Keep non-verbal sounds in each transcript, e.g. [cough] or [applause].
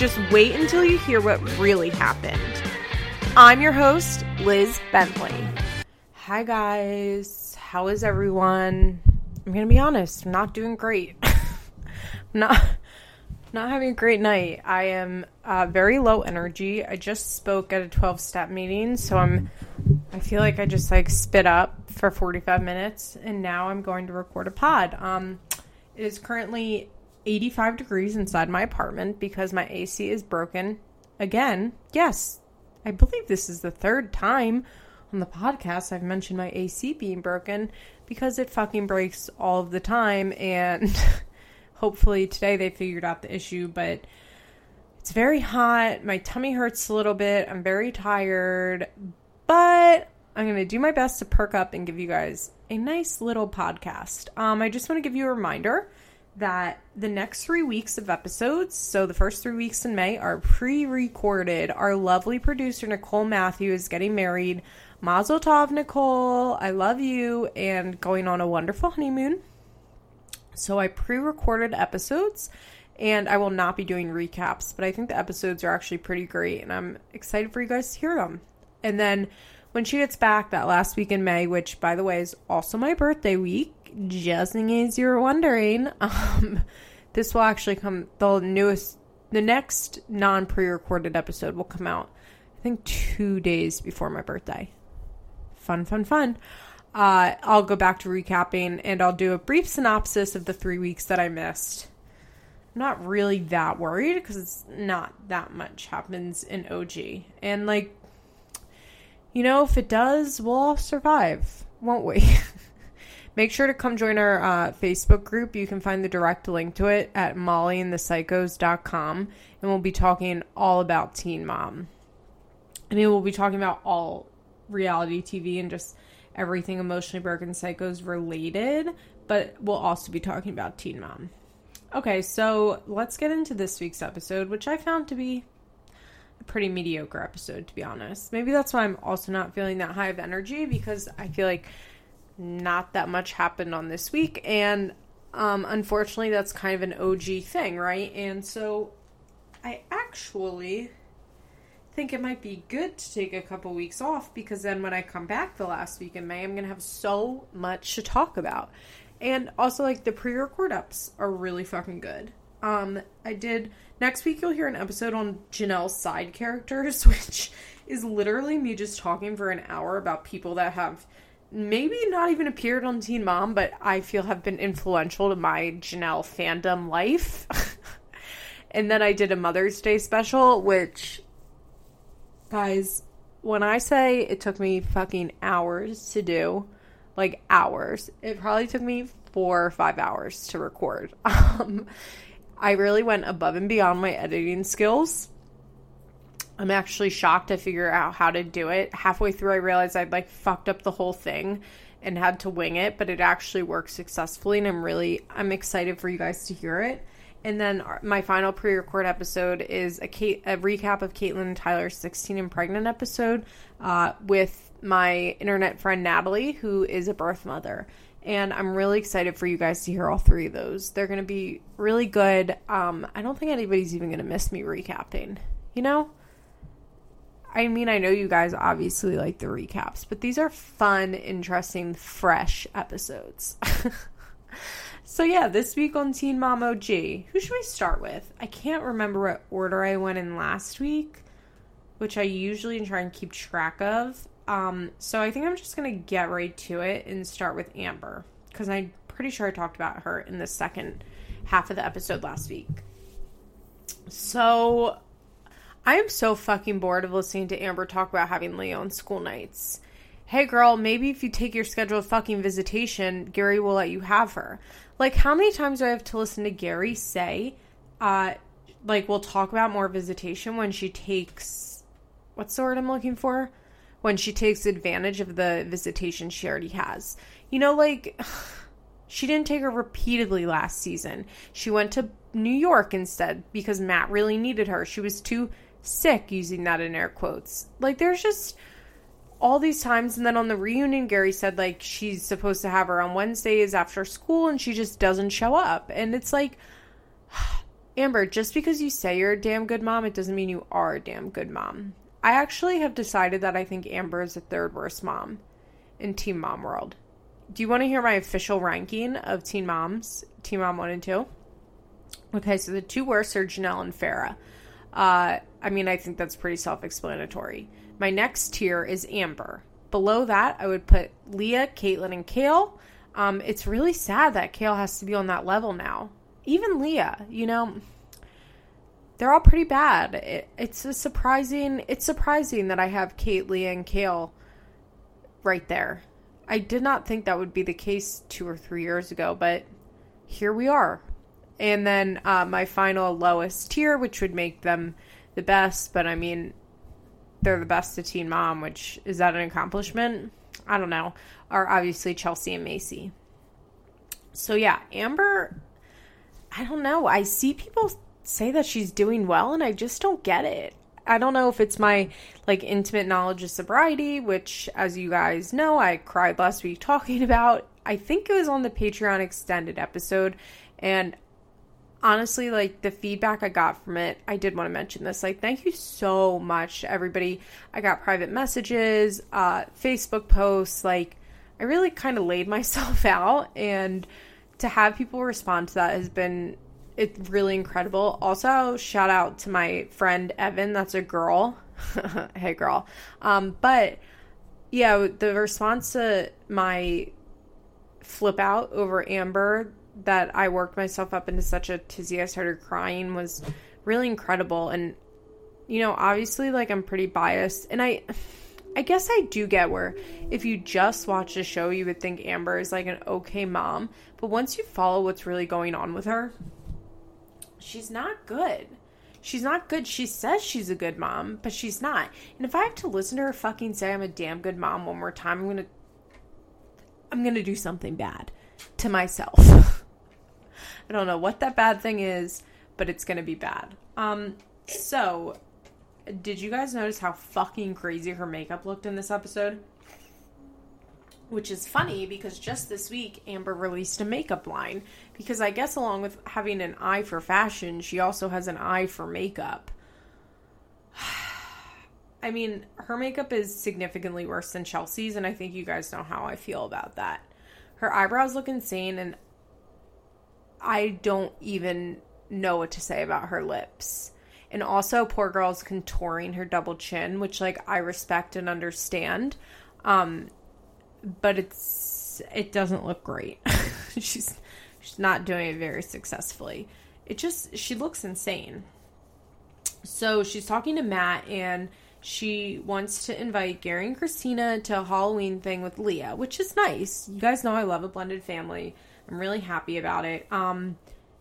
just wait until you hear what really happened. I'm your host, Liz Bentley. Hi, guys. How is everyone? I'm going to be honest, I'm not doing great. [laughs] not not having a great night. I am uh, very low energy. I just spoke at a 12 step meeting, so I'm I feel like I just like spit up for 45 minutes and now I'm going to record a pod. Um it is currently 85 degrees inside my apartment because my AC is broken again. Yes, I believe this is the third time on the podcast I've mentioned my AC being broken because it fucking breaks all of the time and [laughs] hopefully today they figured out the issue, but it's very hot. My tummy hurts a little bit. I'm very tired, but I'm going to do my best to perk up and give you guys a nice little podcast. Um, I just want to give you a reminder that the next three weeks of episodes, so the first three weeks in May, are pre recorded. Our lovely producer, Nicole Matthew, is getting married. Mazel tov, Nicole. I love you and going on a wonderful honeymoon. So I pre recorded episodes and I will not be doing recaps, but I think the episodes are actually pretty great and I'm excited for you guys to hear them. And then when she gets back that last week in May, which by the way is also my birthday week, just in case you're wondering, [laughs] um, this will actually come the newest the next non pre-recorded episode will come out I think 2 days before my birthday. Fun fun fun. Uh, I'll go back to recapping and I'll do a brief synopsis of the 3 weeks that I missed. I'm not really that worried because it's not that much happens in OG. And like you know, if it does, we'll all survive, won't we? [laughs] Make sure to come join our uh, Facebook group. You can find the direct link to it at mollyandthepsychos.com. And we'll be talking all about Teen Mom. I mean, we'll be talking about all reality TV and just everything emotionally broken psychos related, but we'll also be talking about Teen Mom. Okay, so let's get into this week's episode, which I found to be a pretty mediocre episode, to be honest. Maybe that's why I'm also not feeling that high of energy because I feel like not that much happened on this week. And um, unfortunately, that's kind of an OG thing, right? And so I actually think it might be good to take a couple weeks off because then when I come back the last week in May, I'm going to have so much to talk about. And also, like, the pre record ups are really fucking good. Um, I did next week you'll hear an episode on Jenelle's side characters, [laughs] which is literally me just talking for an hour about people that have maybe not even appeared on Teen Mom, but I feel have been influential to my Jenelle fandom life. [laughs] and then I did a Mother's Day special, which guys, when I say it took me fucking hours to do, like hours, it probably took me four or five hours to record. [laughs] Um, I really went above and beyond my editing skills. I'm actually shocked to figure out how to do it. Halfway through, I realized I'd like fucked up the whole thing and had to wing it, but it actually worked successfully. And I'm really, I'm excited for you guys to hear it. And then my final pre-record episode is a, Kate, a recap of Catelynn and Tyler's 16 and pregnant episode uh, with my internet friend Natalie, who is a birth mother and I'm really excited for you guys to hear all three of those. They're going to be really good. Um, I don't think anybody's even going to miss me recapping. You know? I mean, I know you guys obviously like the recaps, but these are fun, interesting, fresh episodes. [laughs] so, yeah, this week on Teen Mom OG, who should we start with? I can't remember what order I went in last week, which I usually try and keep track of. Um, so I think I'm just gonna get right to it and start with Amber because I'm pretty sure I talked about her in the second half of the episode last week. So I am so fucking bored of listening to Amber talk about having Leah on school nights. Hey girl, maybe if you take your scheduled fucking visitation, Gary will let you have her. Like, how many times do I have to listen to Gary say, uh, like we'll talk about more visitation when she takes what's the word I'm looking for? When she takes advantage of the visitation she already has. You know, like [sighs] she didn't take her repeatedly last season. She went to New York instead because Matt really needed her. She was too sick, using that in air quotes. Like, there's just all these times. And then on the reunion, Gary said, like, she's supposed to have her on Wednesdays after school and she just doesn't show up. And it's like, [sighs] Amber, just because you say you're a damn good mom, it doesn't mean you are a damn good mom. I actually have decided that I think Amber is the third worst mom in Teen Mom World. Do you want to hear my official ranking of Teen Moms, Teen Mom 1 and 2? Okay, so the two worst are Jenelle and Farrah. Uh, I mean, I think that's pretty self explanatory. My next tier is Amber. Below that, I would put Leah, Catelynn, and Kail. Um, it's really sad that Kail has to be on that level now. Even Leah, you know, they're all pretty bad. It, it's surprising. It's surprising that I have Kate, Leah, and Kail right there. I did not think that would be the case two or three years ago, but here we are. And then uh, my final lowest tier, which would make them the best, but I mean, they're the best to Teen Mom, which is that an accomplishment? I don't know. Are obviously Chelsea and Maci. So yeah, Amber, I don't know. I see people say that she's doing well, and I just don't get it. I don't know if it's my like intimate knowledge of sobriety, which, as you guys know, I cried last week [laughs] talking about. I think it was on the Patreon extended episode, and honestly, like the feedback I got from it, I did want to mention this. Like, thank you so much, everybody. I got private messages, uh, Facebook posts. Like, I really kind of laid [laughs] myself out, and to have people respond to that has been it's really incredible. Also, shout out to my friend Evan. That's a girl. [laughs] hey, girl. Um, but yeah, the response to my flip out over Amber that I worked myself up into such a tizzy I started crying was really incredible. And you know obviously like I'm pretty biased. And I I guess I do get where if you just watch the show you would think Amber is like an okay mom. But once you follow what's really going on with her she's not good. She's not good. She says she's a good mom but she's not. And if I have to listen to her fucking say I'm a damn good mom one more time I'm gonna I'm gonna do something bad to myself [laughs] I don't know what that bad thing is, but it's going to be bad. Um, so, did you guys notice how fucking crazy her makeup looked in this episode? Which is funny because just this week, Amber released a makeup line. Because I guess, along with having an eye for fashion, she also has an eye for makeup. [sighs] I mean, her makeup is significantly worse than Chelsea's, and I think you guys know how I feel about that. Her eyebrows look insane, and I don't even know what to say about her lips. And also, poor girl's contouring her double chin, which like I respect and understand. Um, but it's it doesn't look great. [laughs] she's she's not doing it very successfully. It just she looks insane. So she's talking to Matt and she wants to invite Gary and Kristina to a Halloween thing with Leah, which is nice. You guys know I love a blended family. I'm really happy about it. Um,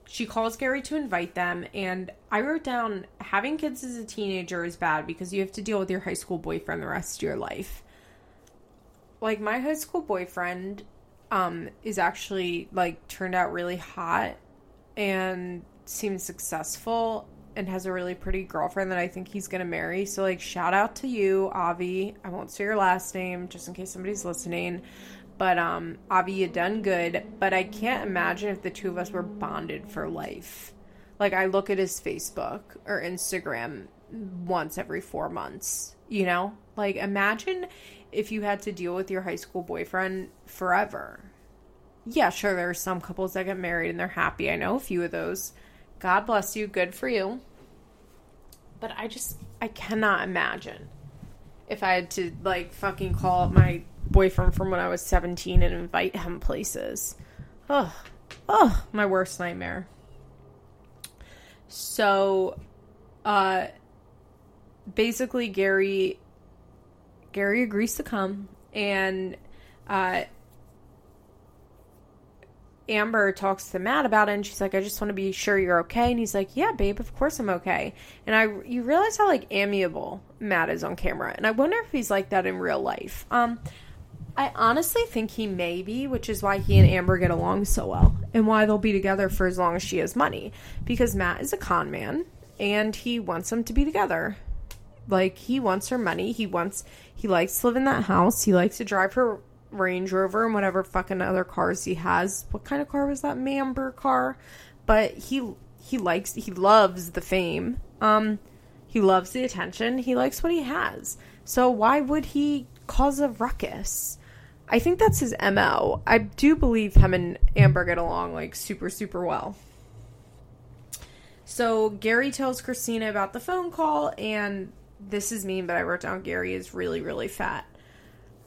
she calls Gary to invite them, and I wrote down having kids as a teenager is bad because you have to deal with your high school boyfriend the rest of your life. Like my high school boyfriend um, is actually like turned out really hot and seems successful and has a really pretty girlfriend that I think he's gonna marry. So like shout out to you, Avi. I won't say your last name just in case somebody's listening. But um, Avi, you done good. But I can't imagine if the two of us were bonded for life. Like I look at his Facebook or Instagram once every four months. You know, like imagine if you had to deal with your high school boyfriend forever. Yeah, sure. There are some couples that get married and they're happy. I know a few of those. God bless you. Good for you. But I just I cannot imagine if I had to like fucking call up my boyfriend from when I was 17 and invite him places. Oh, oh, my worst nightmare. So, uh, basically, Gary, Gary agrees to come, and uh, Amber talks to Matt about it, and she's like, "I just want to be sure you're okay." And he's like, "Yeah, babe, of course I'm okay." And I, you realize how like amiable Matt is on camera, and I wonder if he's like that in real life. Um, I honestly think he may be, which is why he and Amber get along so well, and why they'll be together for as long as she has money, because Matt is a con man, and he wants them to be together. Like he wants her money. He wants. He likes to live in that house. He likes to drive her Range Rover and whatever fucking other cars he has. What kind of car was that Mamber car? But he he likes he loves the fame. Um he loves the attention. He likes what he has. So why would he cause a ruckus? I think that's his MO. I do believe him and Amber get along like super super well. So Gary tells Kristina about the phone call and this is mean, but I wrote down Gary is really really fat.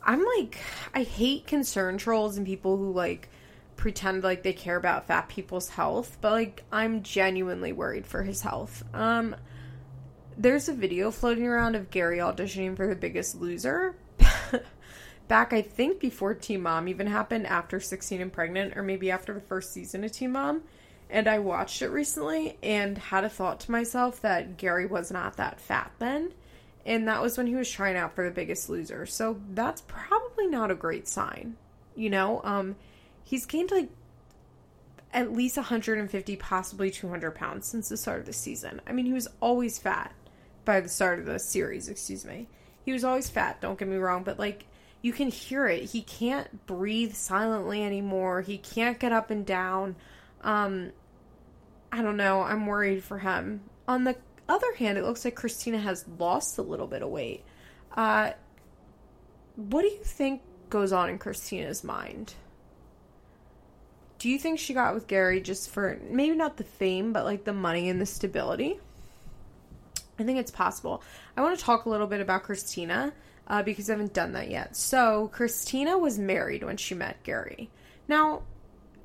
I'm like, I hate concern trolls and people who like pretend like they care about fat people's health, but like I'm genuinely worried for his health. Um there's a video floating around of Gary auditioning for The Biggest Loser. [laughs] Back I think before Teen Mom even happened after 16 and pregnant or maybe after the first season of Teen Mom. And I watched it recently and had a thought to myself that Gary was not that fat then. And that was when he was trying out for the biggest loser. So that's probably not a great sign you know? Um he's gained like at least 150 possibly 200 pounds since the start of the season. I mean he was always fat by the start of the series excuse me. He was always fat don't get me wrong but like you can hear it he can't breathe silently anymore he can't get up and down um i don't know i'm worried for him on the other hand, it looks like Kristina has lost a little bit of weight. Uh, what do you think goes on in Kristina's mind? Do you think she got with Gary just for maybe not the fame, but like the money and the stability? I think it's possible. I want to talk a little bit about Kristina uh, because I haven't done that yet. So, Kristina was married when she met Gary. Now,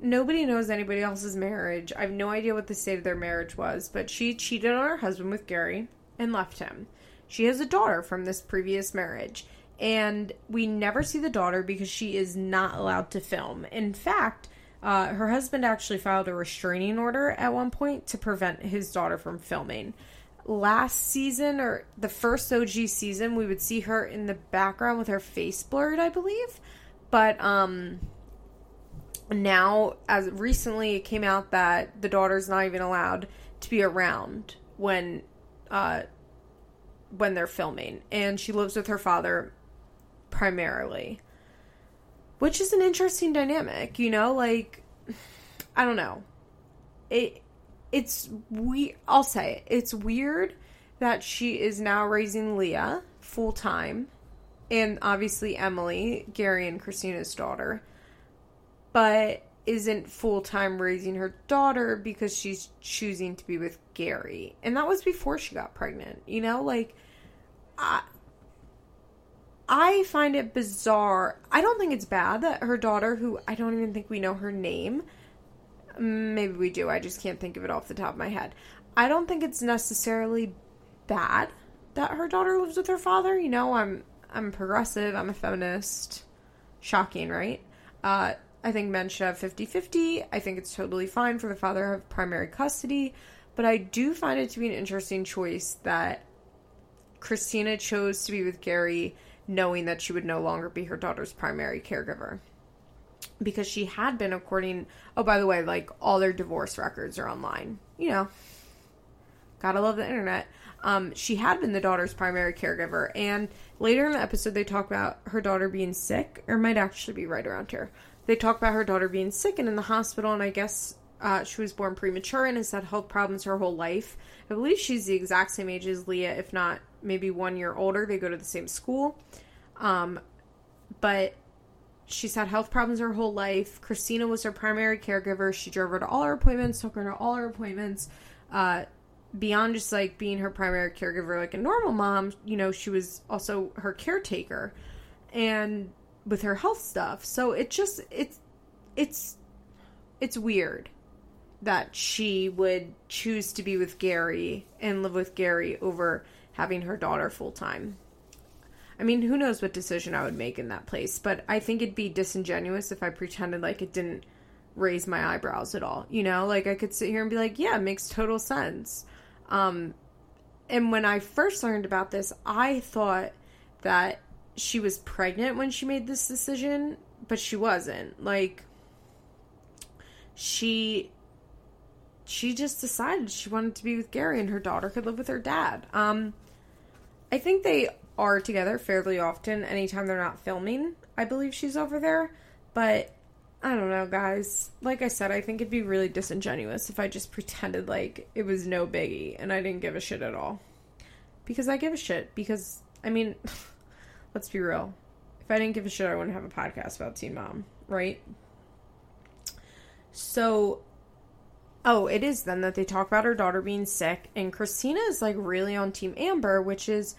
nobody knows anybody else's marriage. I have no idea what the state of their marriage was, but she cheated on her husband with Gary and left him. She has a daughter from this previous marriage, and we never see the daughter because she is not allowed to film. In fact, uh, her husband actually filed a restraining order at one point to prevent his daughter from filming. Last season, or the first OG season, we would see her in the background with her face blurred, I believe. But, um, now as recently it came out that the daughter's not even allowed to be around when uh when they're filming. And she lives with her father primarily. Which is an interesting dynamic you know like [sighs] i don't know. It it's we i'll say it, it's weird that she is now raising leah full time and obviously emily gary and kristina's daughter but isn't full time raising her daughter because she's choosing to be with Gary. And that was before she got pregnant. You know, like I I find it bizarre. I don't think it's bad that her daughter, who I don't even think we know her name, maybe we do, I just can't think of it off the top of my head. I don't think it's necessarily bad that her daughter lives with her father. You know, I'm I'm progressive, I'm a feminist. Shocking, right? Uh I think men should have 50 50. I think it's totally fine for the father to have primary custody. But I do find it to be an interesting choice that Kristina chose to be with Gary knowing that she would no longer be her daughter's primary caregiver. Because she had been, according, oh, by the way, like all their divorce records are online. You know, gotta love the internet. Um, she had been the daughter's primary caregiver, and later in the episode, they talk about her daughter being sick, or might actually be right around here they talk about her daughter being sick and in the hospital, and I guess uh, she was born premature and has had health problems her whole life. I believe she's the exact same age as Leah, if not maybe one year older. They go to the same school. Um, but she's had health problems her whole life. Kristina was her primary caregiver. She drove her to all her appointments, took her to all her appointments. Uh, beyond just like being her primary caregiver, like a normal mom, you know, she was also her caretaker. And with her health stuff. So it just it's it's it's weird that she would choose to be with Gary and live with Gary over having her daughter full time. I mean, who knows what decision I would make in that place, but I think it'd be disingenuous if I pretended like it didn't raise my eyebrows at all. You know, like I could sit here and be like, yeah, it makes total sense. Um, and when I first learned about this, I thought that she was pregnant when she made this decision, but she wasn't. Like, she she just decided she wanted to be with Gary and her daughter could live with her dad. Um, I think they are together fairly often anytime they're not filming. I believe she's over there, but I don't know, guys. Like I said, I think it'd be really disingenuous if I just pretended like it was no biggie and I didn't give a shit at all. Because I give a shit. Because, I mean, [laughs] let's be real. If I didn't give a shit, I wouldn't have a podcast about Teen Mom, right? So, oh, it is then that they talk about her daughter being sick, and Kristina is like really on Team Amber, which is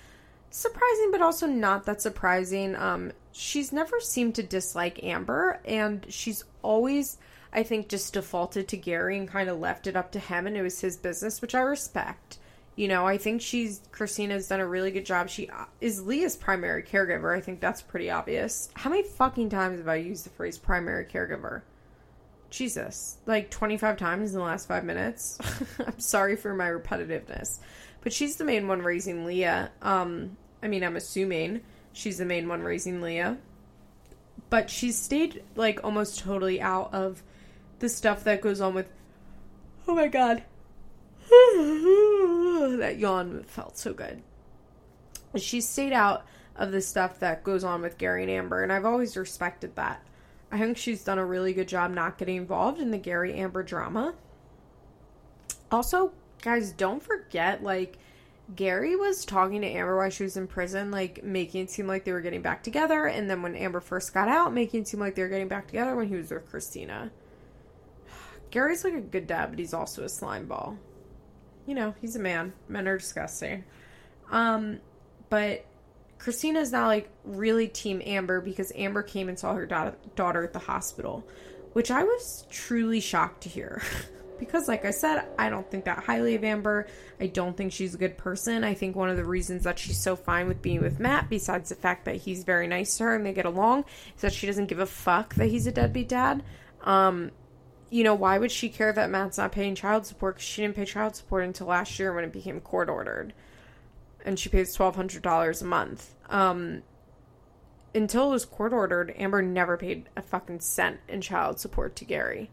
surprising, but also not that surprising. Um, she's never seemed to dislike Amber, and she's always, I think, just defaulted to Gary and kind of left it up to him, and it was his business, which I respect. You know, I think she's Kristina's done a really good job. She uh, is Leah's primary caregiver. I think that's pretty obvious. How many fucking times have I used the phrase primary caregiver? Jesus, like 25 times in the last five minutes. [laughs] I'm sorry for my repetitiveness. But she's the main one raising Leah. Um, I mean, I'm assuming she's the main one raising Leah. But she's stayed, like, almost totally out of the stuff that goes on with. Oh my god. [laughs] that yawn felt so good. She's stayed out of the stuff that goes on with Gary and Amber, and I've always respected that. I think she's done a really good job not getting involved in the Gary Amber drama. Also, guys, don't forget, like, Gary was talking to Amber while she was in prison, like, making it seem like they were getting back together. And then when Amber first got out, making it seem like they were getting back together when he was with Kristina. [sighs] Gary's like a good dad, but he's also a slime ball. You know, he's a man. Men are disgusting. Um, but Kristina is now like really team Amber because Amber came and saw her da- daughter at the hospital, which I was truly shocked to hear. [laughs] because like I said, I don't think that highly of Amber. I don't think she's a good person. I think one of the reasons that she's so fine with being with Matt besides the fact that he's very nice to her and they get along is that she doesn't give a fuck that he's a deadbeat dad. Um you know, why would she care that Matt's not paying child support? Because she didn't pay child support until last year when it became court ordered and she pays twelve hundred dollars a month. Um, until it was court ordered, Amber never paid a fucking cent in child support to Gary,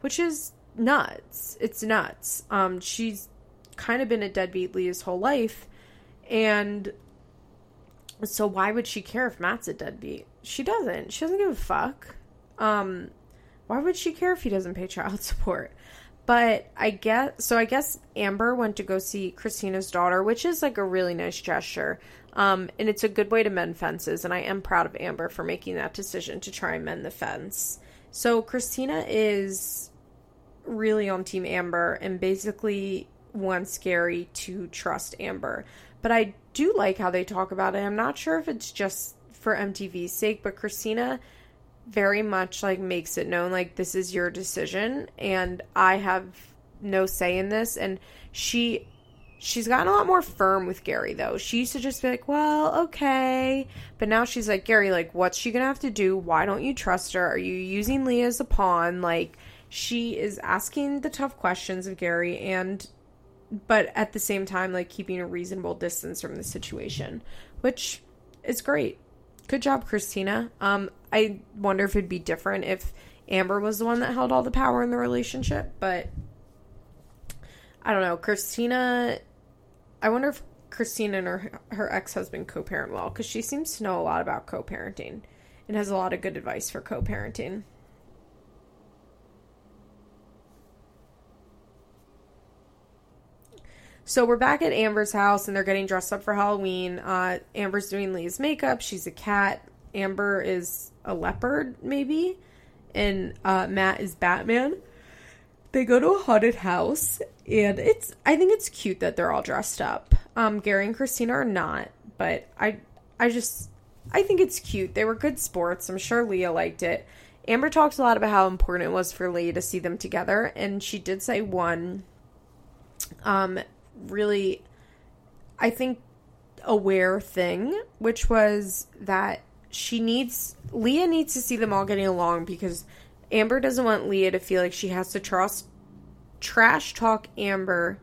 which is nuts. It's nuts. Um, she's kind of been a deadbeat Leah's whole life, and so why would she care if Matt's a deadbeat? She doesn't. She doesn't give a fuck. Um, why would she care if he doesn't pay child [laughs] support? But I guess so. I guess Amber went to go see Kristina's daughter, which is like a really nice gesture. Um, and it's a good way to mend fences. And I am proud of Amber for making that decision to try and mend the fence. So Kristina is really on Team Amber and basically wants Gary to trust Amber. But I do like how they talk about it. I'm not sure if it's just for MTV's sake, but Kristina very much like makes it known like this is your decision and I have no say in this and she she's gotten a lot more firm with Gary though. She used to just be like, "Well, okay." But now she's like, "Gary, like what's she going to have to do? Why don't you trust her? Are you using Leah as a pawn?" Like she is asking the tough questions of Gary and but at the same time like keeping a reasonable distance from the situation, which is great good job, Kristina. Um, I wonder if it'd be different if Amber was the one that held all the power in the relationship, but I don't know. Kristina, I wonder if Kristina and her her ex husband co parent well because she seems to know a lot about co parenting and has a lot of good advice for co So we're back at Amber's house and they're getting dressed up for Halloween. Uh, Amber's doing Lee's makeup. She's a cat. Amber is a leopard, maybe. And uh, Matt is Batman. They go to a haunted house and it's I think it's cute that they're all dressed up. Um, Gary and Kristina are not, but I I just I think it's cute. They were good sports. I'm sure Leah liked it. Amber talks a lot about how important it was for Leah to see them together, and she did say one um really, I think, aware thing, which was that she needs, Leah needs to see them all getting along because Amber doesn't want Leah to feel like she has to trust trash talk Amber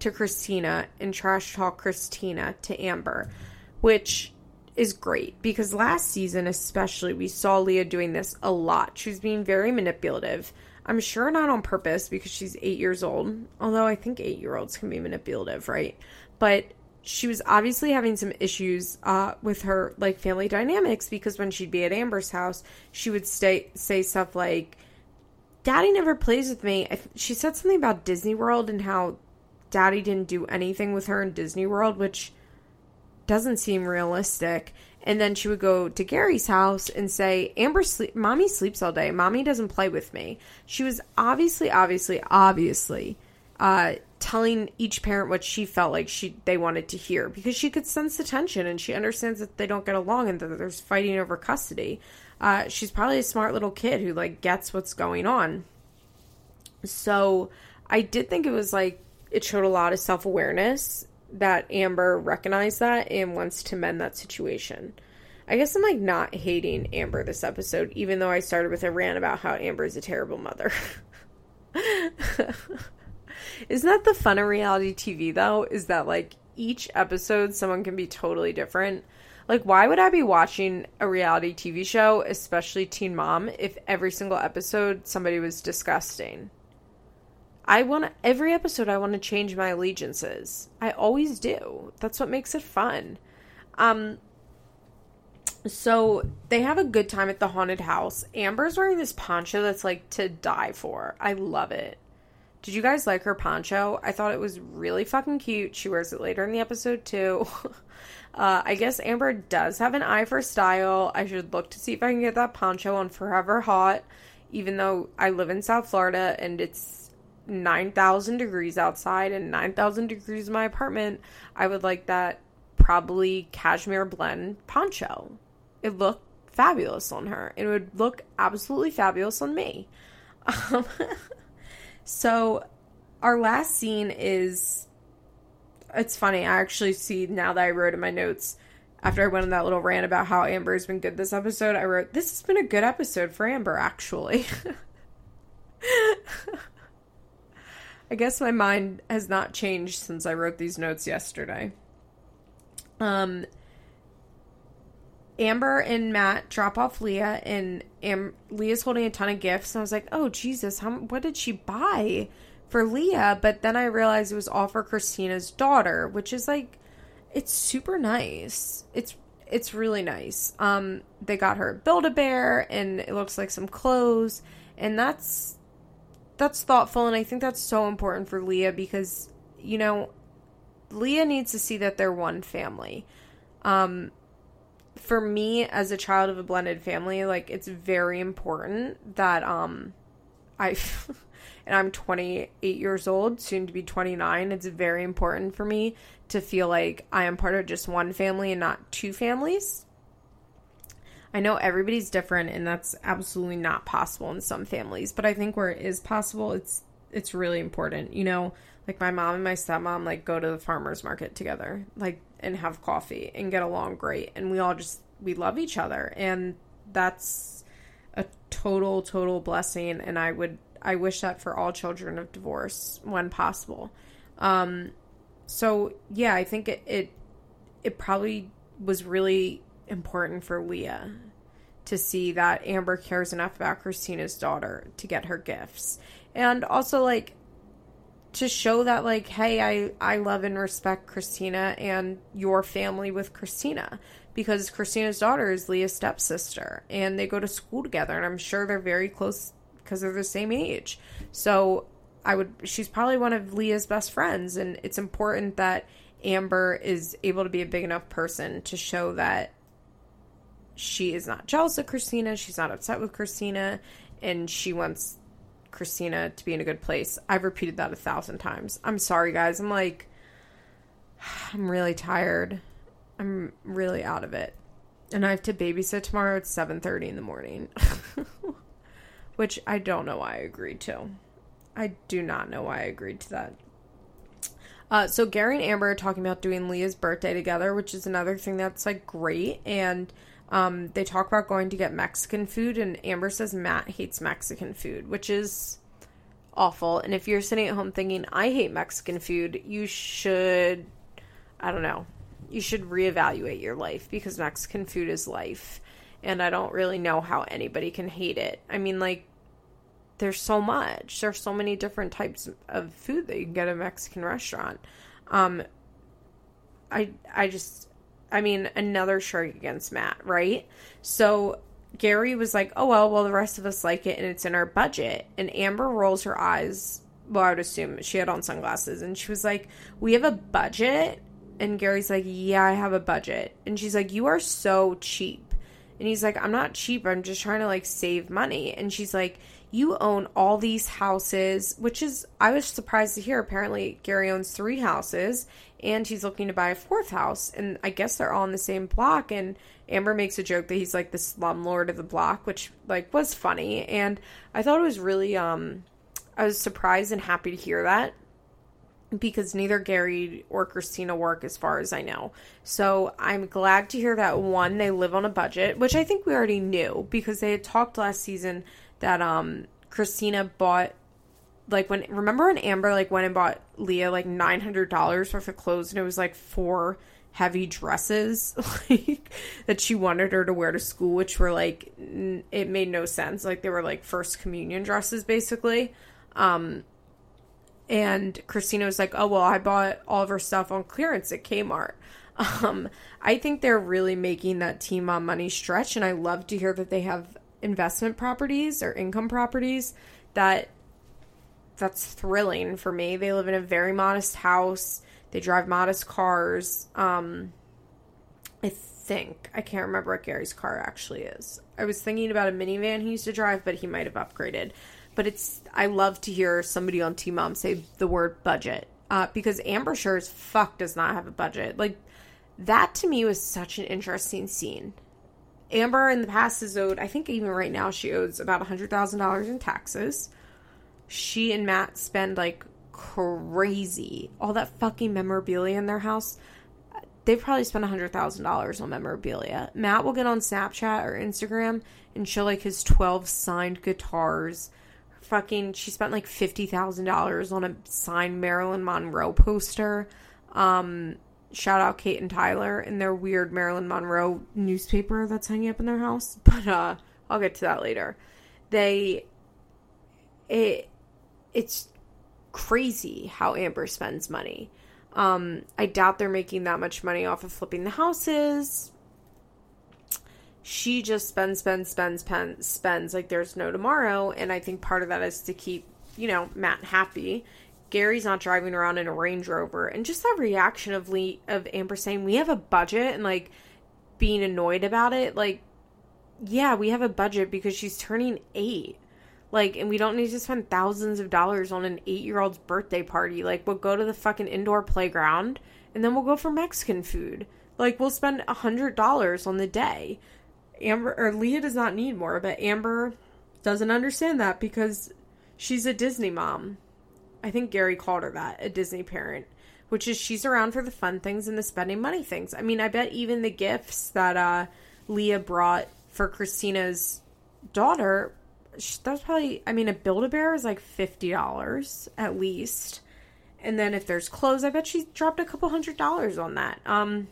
to Kristina and trash talk Kristina to Amber, which is great because last season, especially, we saw Leah doing this a lot. She was being very manipulative. I'm sure not on purpose because she's eight years old, although I think eight year olds can be manipulative, right? But she was obviously having some issues uh, with her like family dynamics because when she'd be at Amber's house, she would stay say stuff like, "Daddy never plays with me." She said something about Disney World and how Daddy didn't do anything with her in Disney World, which doesn't seem realistic. And then she would go to Gary's house and say, Amber sleep mommy sleeps all day. Mommy doesn't play with me. She was obviously, obviously, obviously uh, telling each parent what she felt like she they wanted to hear because she could sense the tension and she understands that they don't get along and that there's fighting over custody. Uh, she's probably a smart little kid who like gets what's going on. So I did think it was like it showed a lot of self awareness that Amber recognized that and wants to mend that situation. I guess I'm like not hating Amber this episode, even though I started with a rant about how Amber is a terrible mother. [laughs] Isn't that the fun of reality TV though? Is that like each episode someone can be totally different? Like, why would I be watching a reality TV show, especially Teen Mom, if every single episode somebody was disgusting? I want every episode I want to change my allegiances. I always do. That's what makes it fun. Um so they have a good time at the haunted house. Amber's wearing this poncho that's like to die for. I love it. Did you guys like her poncho? I thought it was really fucking cute. She wears it later in the episode too. [laughs] uh, I guess Amber does have an eye for style. I should look to see if I can get that poncho on Forever Hot, even though I live in South Florida and it's 9,000 degrees outside and 9,000 degrees in my apartment, I would like that probably cashmere blend poncho. It looked fabulous on her. It would look absolutely fabulous on me. Um, [laughs] so, our last scene is. It's funny. I actually see now that I wrote in my notes after I went on that little rant about how Amber has been good this episode. I wrote, This has been a good episode for Amber, actually. [laughs] I guess my mind has not changed since I wrote these notes yesterday. Um, Amber and Matt drop off Leah, and Am- Leah's holding a ton of gifts. And I was like, "Oh Jesus, how what did she buy for Leah?" But then I realized it was all for Kristina's daughter, which is like, it's super nice. It's it's really nice. Um, they got her Build a Bear, and it looks like some clothes, and that's that's thoughtful and I think that's so important for Leah because you know Leah needs to see that they're one family. Um for me as a child of a blended family, like it's very important that um I [laughs] and I'm 28 years old, soon to be 29. It's very important for me to feel like I am part of just one family and not two families. I know everybody's different and that's absolutely not possible in some families, but I think where it is possible, it's it's really important. You know, like my mom and my stepmom like go to the farmers market together, like and have coffee and get along great and we all just we love each other and that's a total total blessing and I would I wish that for all children of divorce when possible. Um so yeah, I think it it, it probably was really important for Leah to see that Amber cares enough about Kristina's daughter to get her gifts. And also like to show that like hey, I I love and respect Kristina and your family with Kristina because Kristina's daughter is Leah's stepsister and they go to school together and I'm sure they're very close because they're the same age. So I would she's probably one of Leah's best friends and it's important that Amber is able to be a big enough person to show that she is not jealous of Kristina. She's not upset with Kristina. And she wants Kristina to be in a good place. I've repeated that a thousand times. I'm sorry, guys. I'm like, [sighs] I'm really tired. I'm really out of it. And I have to babysit tomorrow at 7:30 in the morning. [laughs] Which I don't know why I agreed to. I do not know why I agreed to that. Uh, so Gary and Amber are talking about doing Leah's birthday together, which is another thing that's like great. And Um, they talk about going to get Mexican food, and Amber says Matt hates Mexican food, which is awful. And if you're sitting at home thinking, I hate Mexican food, you should, I don't know, you should reevaluate your life because Mexican food is life. And I don't really know how anybody can hate it. I mean, like, there's so much. There's so many different types of food that you can get at a Mexican restaurant. Um, I I just I mean another strike against Matt, right? So Gary was like, "Oh well, well the rest of us like it and it's in our budget." And Amber rolls her eyes. Well, I would assume she had on sunglasses and she was like, "We have a budget?" And Gary's like, "Yeah, I have a budget." And she's like, "You are so cheap." And he's like, "I'm not cheap. I'm just trying to like save money." And she's like, "You own all these houses," which is I was surprised to hear. Apparently, Gary owns 3 houses and he's looking to buy a fourth house and I guess they're all in the same block and Amber makes a joke that he's like the slumlord of the block, which like was funny, and I thought it was really um I was surprised and happy to hear that because neither Gary or Kristina work as far as I know. So I'm glad to hear that one they live on a budget, which I think we already knew because they had talked last season that um Kristina bought like when remember when Amber like went and bought Leah like nine hundred dollars worth of clothes and it was like four heavy dresses [laughs] like that she wanted her to wear to school which were like n- it made no sense. Like they were like first communion dresses basically. Um and Kristina was like oh well I bought all of her stuff on clearance at Kmart. [laughs] Um I think they're really making that Teen Mom money stretch and I love to hear that they have investment properties or income properties that that's thrilling for me they live in a very modest house they drive modest cars. Um, I think I can't remember what Gary's car actually is. I was thinking about a minivan he used to drive, but he might have upgraded. But it's I love to hear somebody on Teen Mom say the word budget uh, because Amber sure as fuck does not have a budget. Like that to me was such an interesting scene. Amber in the past has owed, I think even right now she owes about a hundred thousand dollars in taxes. She and Matt spend like crazy. All that fucking memorabilia in their house. They've probably spent a hundred thousand dollars on memorabilia. Matt will get on Snapchat or Instagram and show like his twelve signed guitars. Fucking, she spent like fifty thousand dollars on a signed Marilyn Monroe poster. Um, shout out Kate and Tyler and their weird Marilyn Monroe newspaper that's hanging up in their house. [laughs] But uh, I'll get to that later. They, it, it's crazy how Amber spends money. Um, I doubt they're making that much money off of flipping the houses. She just spends, spends, spends, spends, spends like there's no tomorrow. And I think part of that is to keep, you know, Matt happy. Gary's not driving around in a Range Rover. And just that reaction of Lee, of Amber saying, we have a budget and like being annoyed about it. Like, yeah, we have a budget because she's turning eight. Like, and we don't need to spend thousands of dollars on an eight year old's birthday party. Like, we'll go to the fucking indoor playground and then we'll go for Mexican food. Like, we'll spend a hundred dollars on the day. Amber or Leah does not need more, but Amber doesn't understand that because she's a Disney mom. I think Gary called her that, a Disney parent, which is she's around for the fun things and the spending money things. I mean, I bet even the gifts that uh, Leah brought for Kristina's daughter that's probably I mean a Build a Bear is like fifty dollars at least. And then if there's clothes, I bet she dropped a couple hundred dollars on that. Um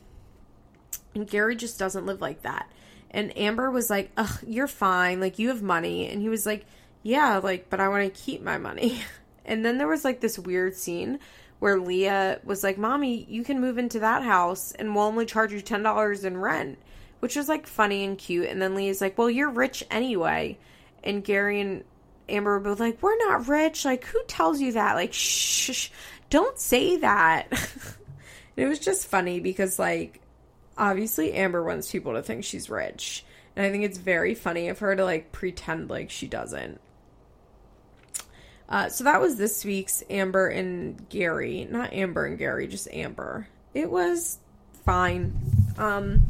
and Gary just doesn't live like that. And Amber was like, Ugh, you're fine, like you have money and he was like, Yeah, like, but I want to keep my money. [laughs] And then there was like this weird scene where Leah was like, Mommy, you can move into that house and we'll only charge you ten dollars in rent. Which was like funny and cute. And then Leah's like, Well, you're rich anyway and Gary and Amber were both like, "We're not rich. Like, who tells you that? Like, shh, shh don't say that." [laughs] it was just funny because, like, obviously Amber wants people to think she's rich, and I think it's very funny of her to like pretend like she doesn't. Uh, so that was this week's Amber and Gary, not Amber and Gary, just Amber. It was fine. Um,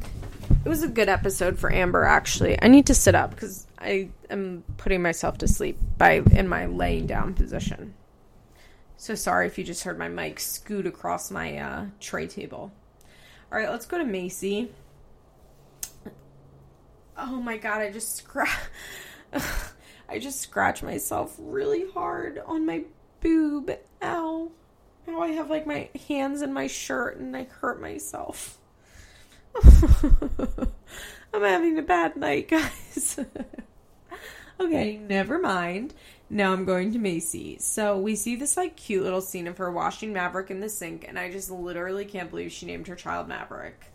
it was a good episode for Amber. Actually, I need to sit up because I am putting myself to sleep by in my laying down position. So sorry if you just heard my mic scoot across my uh, tray table. All right, let's go to Maci. Oh my god, I just scratch. [laughs] I just scratched myself really hard on my boob. Ow. Now I have like my hands in my shirt and I hurt myself. [laughs] I'm having a bad night, [laughs] guys. Okay, never mind. Now I'm going to Maci. So we see this like cute little scene of her washing Maverick in the sink, and I just literally can't believe she named her child Maverick.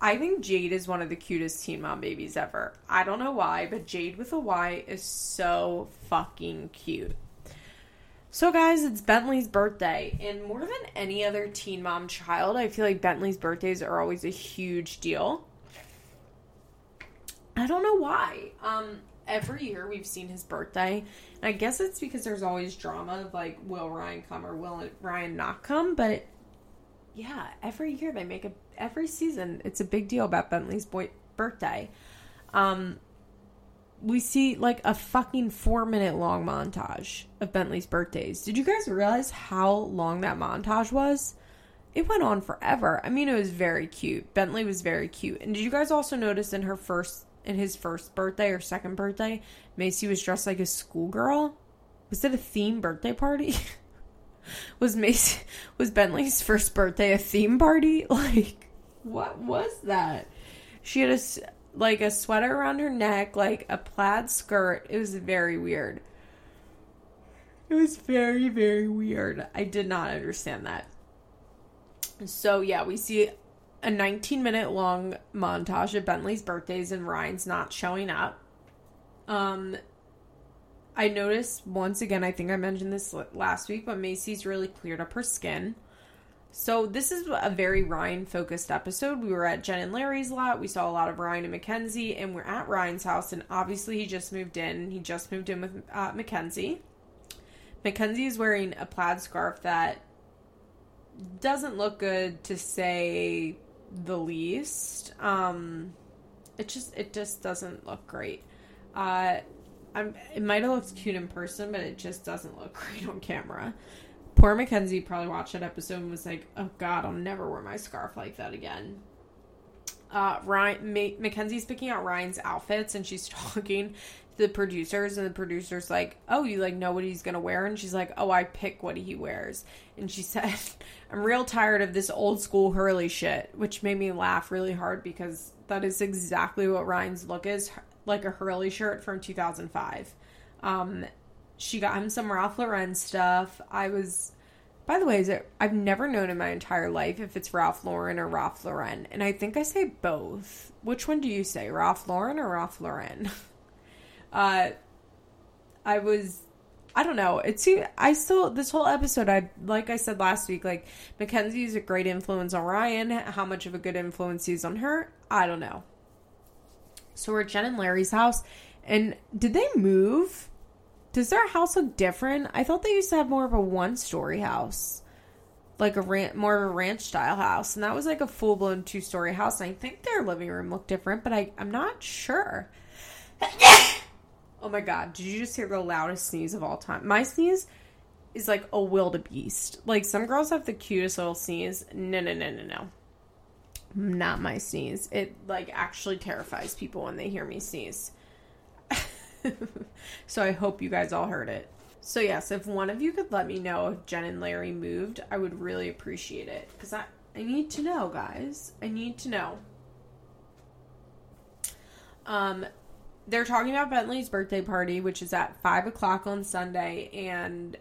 I think Jade is one of the cutest teen mom babies ever. I don't know why, but Jade with a Y is so fucking cute. So, guys, it's Bentley's birthday, and more than any other teen mom child, I feel like Bentley's birthdays are always a huge deal. I don't know why. Um, every year we've seen his birthday, and I guess it's because there's always drama of like, will Ryan come or will Ryan not come? But yeah, every year they make a every season it's a big deal about Bentley's boy birthday. Um, we see like a fucking four minute long montage of Bentley's birthdays. Did you guys realize how long that montage was? It went on forever. I mean, it was very cute. Bentley was very cute. And did you guys also notice in her first, in his first birthday or second birthday, Maci was dressed like a schoolgirl? Was it a theme birthday party? [laughs] was Maci, was Bentley's first birthday a theme party? [laughs] Like, what was that? She had a, like a sweater around her neck, like a plaid skirt. It was very weird. It was very, very weird. I did not understand that. So, yeah, we see a 19 minute long montage of Bentley's birthdays and Ryan's not showing up. Um, I noticed once again, I think I mentioned this last week, but Maci's really cleared up her skin. So this is a very Ryan focused episode. We were at Jen and Larry's lot. We saw a lot of Ryan and Mackenzie, and we're at Ryan's house. And obviously, he just moved in. He just moved in with uh, Mackenzie. Mackenzie is wearing a plaid scarf that doesn't look good to say the least. Um, it just it just doesn't look great. Uh, I'm, it might have looked cute in person, but it just doesn't look [laughs] great on camera. Poor Mackenzie probably watched that episode and was like, "Oh God, I'll never wear my scarf like that again." Uh, Ryan Ma- Mackenzie's picking out Ryan's outfits and she's [laughs] talking to the producers and the producers like, "Oh, you like know what he's gonna wear?" And she's like, "Oh, I pick what he wears." And she [laughs] said, "I'm real tired of this old school Hurley shit," which made me laugh really hard because that is exactly what Ryan's look is, like a Hurley shirt from 2005. Um, she got him some Ralph Lauren stuff. I was, by the way, is it? I've never known in my entire life if it's Ralph Lauren or Ralph Lauren, and I think I say both. Which one do you say, Ralph Lauren or Ralph Lauren? [laughs] uh, I was. I don't know. It's I still this whole episode. I like I said last week. Like Mackenzie is a great influence on Ryan. How much of a good influence he's on her, I don't know. So we're at Jen and Larry's house, and did they move? Does their house look different? I thought they used to have more of a one story house. Like a ran- more of a ranch style house. And that was like a full blown two story house. And I think their living room looked different, but I, I'm not sure. [coughs] oh my god, did you just hear the loudest sneeze of all time? My sneeze is like a wildebeest. Like some girls have the cutest little sneeze. No, no, no, no, no. Not my sneeze. It like actually terrifies people when they hear me sneeze. [laughs] so I hope you guys all heard it. So yes, if one of you could let me know if Jen and Larry moved, I would really appreciate it because I I need to know, guys. I need to know. Um, they're talking about Bentley's birthday party, which is at five o'clock on Sunday, and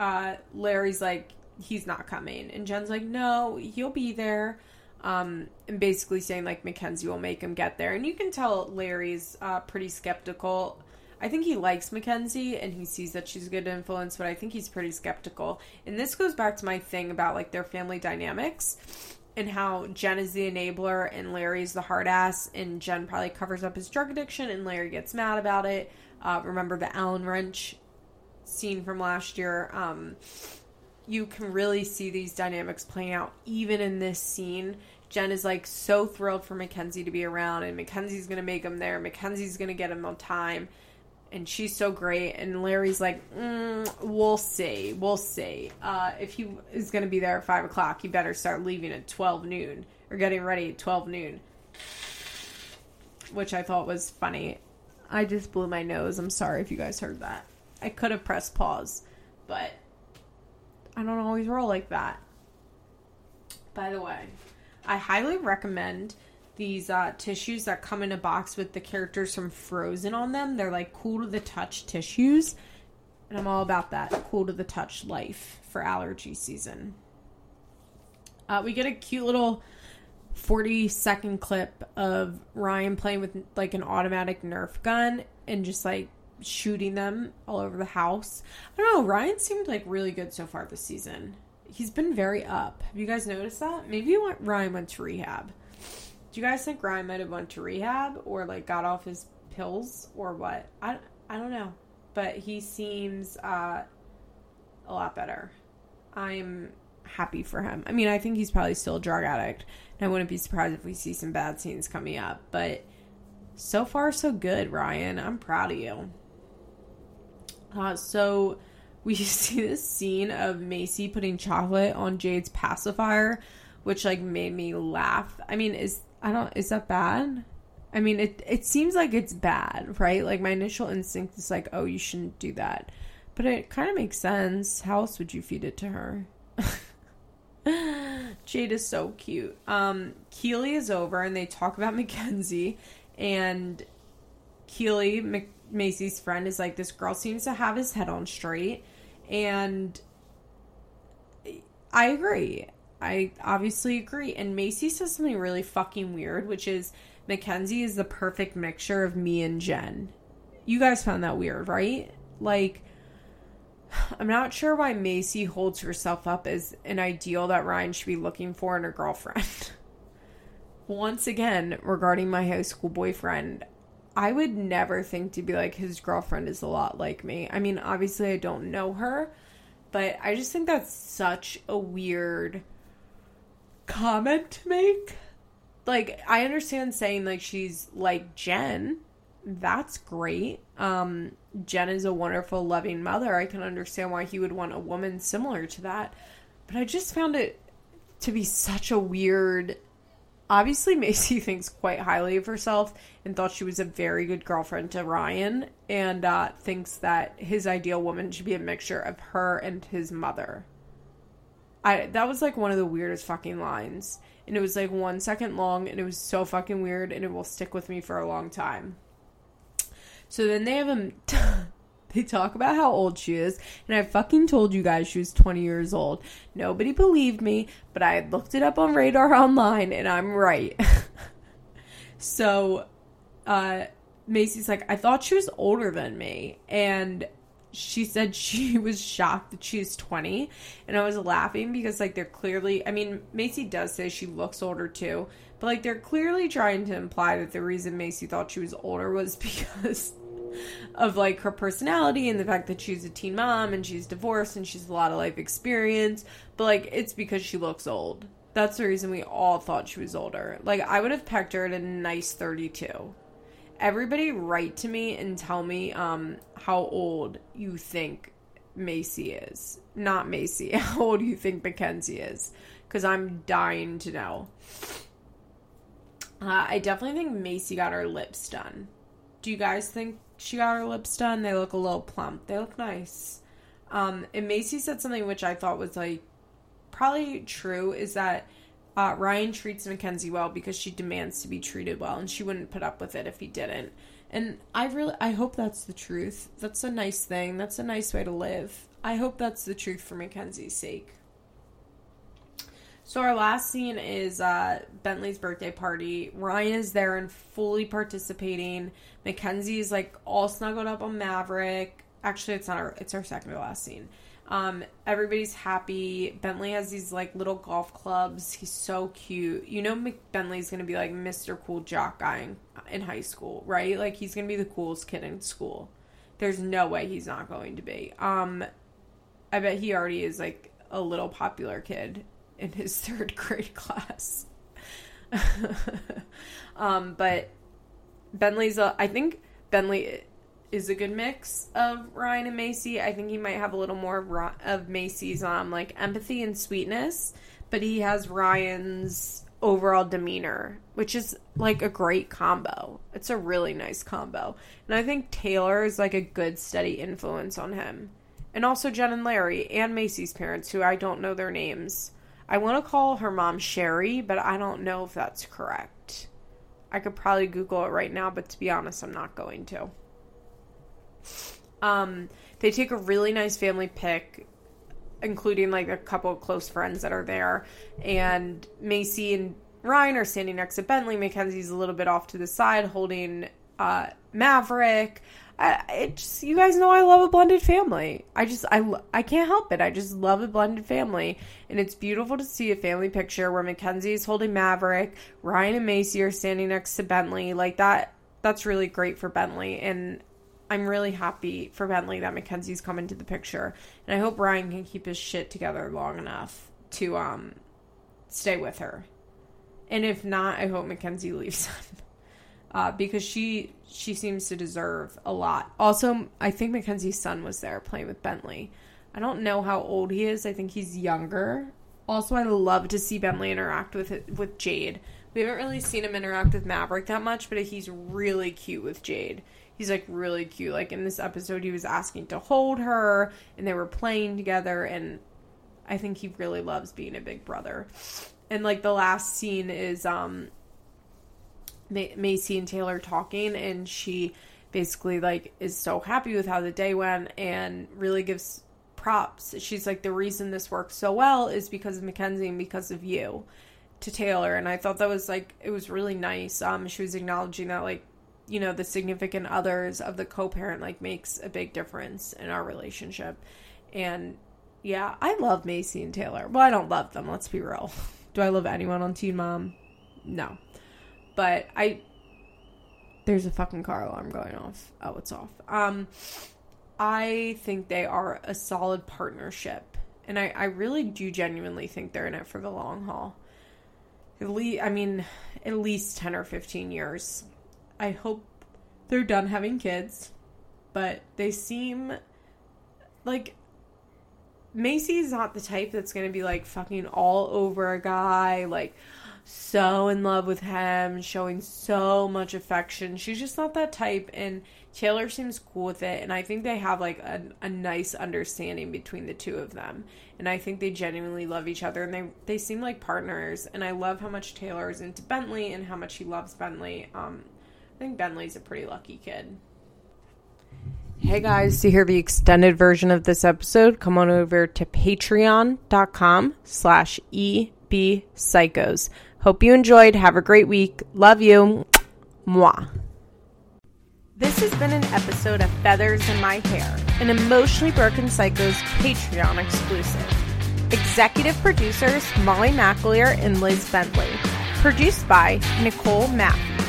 uh, Larry's like, he's not coming, and Jen's like, no, he'll be there um, and basically saying like Mackenzie will make him get there. And you can tell Larry's uh, pretty skeptical. I think he likes Mackenzie and he sees that she's a good influence, but I think he's pretty skeptical. And this goes back to my thing about like their family dynamics and how Jen is the enabler and Larry's the hard ass, and Jen probably covers up his drug addiction and Larry gets mad about it. Uh, remember the Allen wrench scene from last year? Um, you can really see these dynamics playing out even in this scene. Jen is like so thrilled for Mackenzie to be around, and Mackenzie's gonna make him there. Mackenzie's gonna get him on time, and she's so great. And Larry's like, mm, "We'll see, we'll see. Uh, if he is gonna be there at five o'clock, you better start leaving at twelve noon or getting ready at twelve noon." which I thought was funny. I just blew my nose. I'm sorry if you guys heard that. I could have pressed pause, but I don't always roll like that. By the way, I highly recommend these uh, tissues that come in a box with the characters from Frozen on them. They're like cool to the touch tissues. And I'm all about that cool to the touch life for allergy season. Uh, we get a cute little 40 second clip of Ryan playing with like an automatic Nerf gun and just like shooting them all over the house. I don't know. Ryan seemed like really good so far this season. He's been very up. Have you guys noticed that? Maybe Ryan went to rehab. Do you guys think Ryan might have went to rehab or like got off his pills or what? I, I don't know. But he seems uh, a lot better. I'm happy for him. I mean, I think he's probably still a drug addict. And I wouldn't be surprised if we see some bad scenes coming up. But so far, so good, Ryan. I'm proud of you. Uh, so we [laughs] see this scene of Maci putting chocolate on Jade's pacifier, which like made me laugh. I mean, is I don't is that bad? I mean, it it seems like it's bad, right? Like my initial instinct is like, oh, you shouldn't do that, but it kind of makes sense. How else would you feed it to her? [laughs] Jade is so cute. Um, Keeley is over, and they talk about [laughs] Mackenzie, and Keeley, Mc- Maci's friend, is like, this girl seems to have his head on straight, and I agree. I obviously agree. And Maci says something really fucking weird, which is Mackenzie is the perfect mixture of me and Jen. You guys found that weird, right? Like, [sighs] I'm not sure why Maci holds herself up as an ideal that Ryan should be looking for in a girlfriend. [laughs] Once again, regarding my high school boyfriend, I would never think to be like his girlfriend is a lot like me. I mean, obviously I don't know her, but I just think that's such a weird comment to make. Like I understand saying like she's like Jen. That's great. Um Jen is a wonderful loving mother. I can understand why he would want a woman similar to that. But I just found it to be such a weird obviously [laughs] Maci thinks quite highly of herself and thought she was a very good girlfriend to Ryan and uh, thinks that his ideal woman should be a mixture of her and his mother. I that was like one of the weirdest fucking lines. And it was like one second long and it was so fucking weird and it will stick with me for a long time. So then they have him [laughs] they talk about how old she is, and I fucking told you guys she was 20 years old. Nobody believed me, but I looked it up on Radar Online, and I'm right. [laughs] so, uh, Maci's like, I thought she was older than me, and she said she [laughs] was shocked that she's 20 and i was laughing because like they're clearly i mean maci does say she looks older too but like they're clearly trying to imply that the reason maci thought she was older was [laughs] because of like her personality and the fact that she's a teen mom and she's divorced and she's a lot of life experience. But like it's because she looks old. That's the reason we all thought she was older. Like i would have pecked her at a nice 32 everybody write to me and tell me um, how old you think Maci is. Not Maci. [laughs] How old do you think Mackenzie is? Because I'm dying to know. Uh, I definitely think Maci got her lips done. Do you guys think she got her lips done? They look a little plump. They look nice. Um, and Macy said something which I thought was like probably true is that uh, Ryan treats Mackenzie well because she demands to be treated well, and she wouldn't put up with it if he didn't. And I really, I hope that's the truth. That's a nice thing. That's a nice way to live. I hope that's the truth for Mackenzie's sake. So our last scene is uh, Bentley's birthday party. Ryan is there and fully participating. Mackenzie is like all snuggled up on Maverick. Actually, it's not our. It's our second to last scene. Um, everybody's happy. Bentley has these like little golf clubs. He's so cute. You know, Bentley's gonna be like Mr. Cool Jock guy in, in high school, right? Like he's gonna be the coolest kid in school. There's no way he's not going to be. Um, I bet he already is like a little popular kid in his [laughs] third grade class. [laughs] um, but Bentley's a, I think Bentley is a good mix of Ryan and Maci. I think he might have a little more of, Maci's um like empathy and sweetness, but he has Ryan's overall demeanor, which is like a great combo. It's a really nice combo. And I think Taylor is like a good steady influence on him. And also Jen and Larry and Maci's parents, who I don't know their names. I want to call her mom Sherry, but I don't know if that's correct. I could probably Google it right now, but to be honest, I'm not going to. Um, they take a really nice family pic including like a couple of close friends that are there. And Maci and Ryan are standing next to Bentley. Mackenzie's a little bit off to the side holding uh, Maverick. I, it just, you guys know I love a blended family. I just I I can't help it. I just love a blended family, and it's beautiful to see a family picture where Mackenzie is holding Maverick, Ryan and Maci are standing next to Bentley. Like that, that's really great for Bentley, and I'm really happy for Bentley that Mackenzie's come into the picture, and I hope Ryan can keep his shit together long enough to um stay with her. And if not, I hope Mackenzie leaves him. [laughs] Uh, because she she seems to deserve a lot. Also, I think Mackenzie's son was there playing with Bentley. I don't know how old he is. I think he's younger. Also, I love to see Bentley interact with with Jade. We haven't really seen him interact with Maverick that much, but he's really cute with Jade he's like really cute. Like in this episode, he was asking to hold her, and they were playing together, and I think he really loves being a big brother. And like the last scene is um Maci and Taylor talking, and she basically like is so happy with how the day went, and really gives props. She's like, the reason this works so well is because of Mackenzie and because of you to Taylor. And I thought that was like, it was really nice. Um, she was acknowledging that, like, you know the significant others of the co-parent like makes a big difference in our relationship. And yeah i love maci and taylor. Well i don't love them let's be real. [laughs] Do i love anyone on teen mom? No. But i there's a fucking car alarm going off. Oh it's off. Um i think they are a solid partnership. And i i really do genuinely think they're in it for the long haul. At least i mean at least 10 or 15 years I hope they're done having kids, but they seem like Maci's not the type that's going to be like fucking all over a guy, like so in love with him, showing so much affection. She's just not that type, and Taylor seems cool with it. And I think they have like a, a nice understanding between the two of them. And I think they genuinely love each other, and they they seem like partners. And I love how much Taylor is into Bentley and how much he loves Bentley. Um, I think Bentley's a pretty lucky kid. Hey guys, to hear the extended version of this episode, come on over to patreon.com slash ebpsychos. Hope you enjoyed. Have a great week. Love you. Mwah. This has been an episode of Feathers in My Hair, an emotionally broken psychos Patreon exclusive. Executive producers Molly McAleer and Liz Bentley. Produced by Nicole Matthews.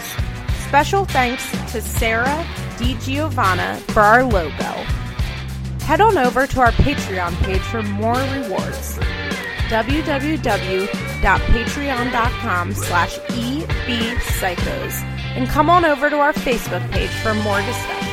Special thanks to Sarah DiGiovanna for our logo. Head on over to our Patreon page for more rewards. www.patreon.com slash ebpsychos and come on over to our Facebook page for more discussion.